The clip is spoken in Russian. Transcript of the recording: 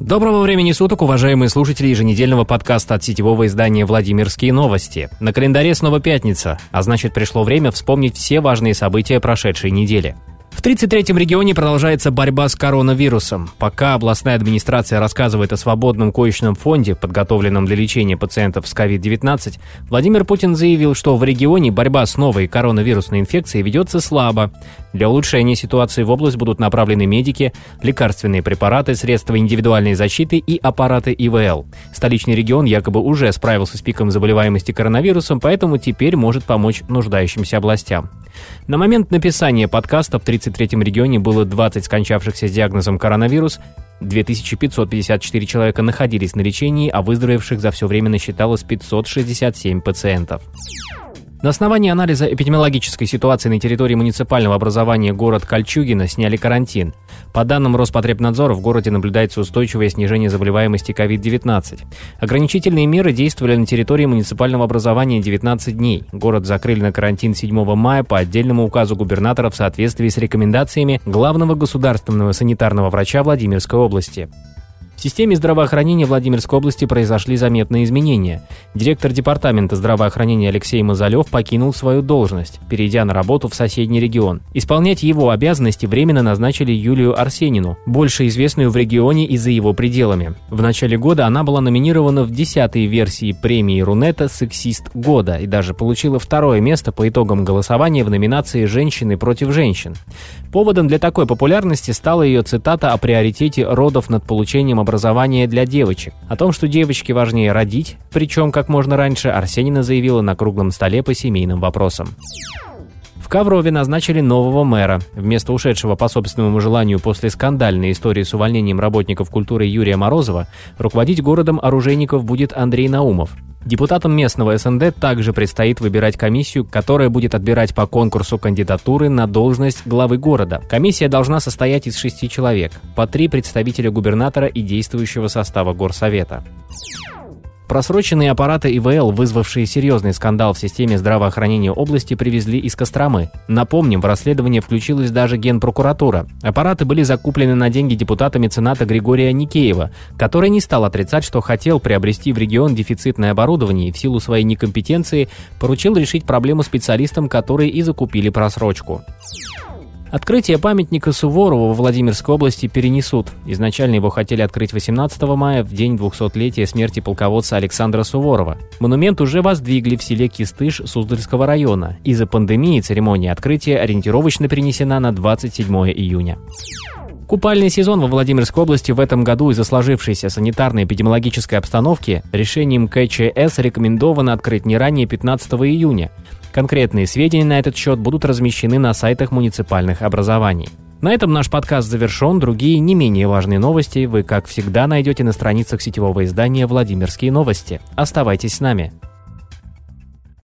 Доброго времени суток, уважаемые слушатели еженедельного подкаста от сетевого издания «Владимирские новости». На календаре снова пятница, а значит пришло время вспомнить все важные события прошедшей недели. В 33-м регионе продолжается борьба с коронавирусом. Пока областная администрация рассказывает о свободном коечном фонде, подготовленном для лечения пациентов с COVID-19, Владимир Путин заявил, что в регионе борьба с новой коронавирусной инфекцией ведется слабо. Для улучшения ситуации в область будут направлены медики, лекарственные препараты, средства индивидуальной защиты и аппараты ИВЛ. Столичный регион якобы уже справился с пиком заболеваемости коронавирусом, поэтому теперь может помочь нуждающимся областям. На момент написания подкаста в 33-м регионе было 20 скончавшихся с диагнозом коронавирус, 2554 человека находились на лечении, а выздоровевших за все время насчиталось 567 пациентов. На основании анализа эпидемиологической ситуации на территории муниципального образования город Кольчугино сняли карантин. По данным Роспотребнадзора, в городе наблюдается устойчивое снижение заболеваемости COVID-19. Ограничительные меры действовали на территории муниципального образования 19 дней. Город закрыли на карантин 7 мая по отдельному указу губернатора в соответствии с рекомендациями главного государственного санитарного врача Владимирской области. В системе здравоохранения Владимирской области произошли заметные изменения. Директор департамента здравоохранения Алексей Мазалев покинул свою должность, перейдя на работу в соседний регион. Исполнять его обязанности временно назначили Юлию Арсенину, больше известную в регионе и за его пределами. В начале года она была номинирована в десятой версии премии Рунета «Сексист года» и даже получила второе место по итогам голосования в номинации «Женщины против женщин». Поводом для такой популярности стала ее цитата о приоритете родов над получением образования для девочек. О том, что девочке важнее родить, причем как можно раньше, Арсенина заявила на круглом столе по семейным вопросам. В Коврове назначили нового мэра. Вместо ушедшего по собственному желанию после скандальной истории с увольнением работников культуры Юрия Морозова, руководить городом оружейников будет Андрей Наумов. Депутатам местного СНД также предстоит выбирать комиссию, которая будет отбирать по конкурсу кандидатуры на должность главы города. Комиссия должна состоять из шести человек, по три представителя губернатора и действующего состава горсовета. Просроченные аппараты ИВЛ, вызвавшие серьезный скандал в системе здравоохранения области, привезли из Костромы. Напомним, в расследование включилась даже Генпрокуратура. Аппараты были закуплены на деньги депутата мецената Григория Никеева, который не стал отрицать, что хотел приобрести в регион дефицитное оборудование и в силу своей некомпетенции поручил решить проблему специалистам, которые и закупили просрочку. Открытие памятника Суворову во Владимирской области перенесут. Изначально его хотели открыть 18 мая, в день 200-летия смерти полководца Александра Суворова. Монумент уже воздвигли в селе Кистыш Суздальского района. Из-за пандемии церемония открытия ориентировочно перенесена на 27 июня. Купальный сезон во Владимирской области в этом году из-за сложившейся санитарно-эпидемиологической обстановки решением КЧС рекомендовано открыть не ранее 15 июня. Конкретные сведения на этот счет будут размещены на сайтах муниципальных образований. На этом наш подкаст завершен. Другие не менее важные новости вы, как всегда, найдете на страницах сетевого издания «Владимирские новости». Оставайтесь с нами.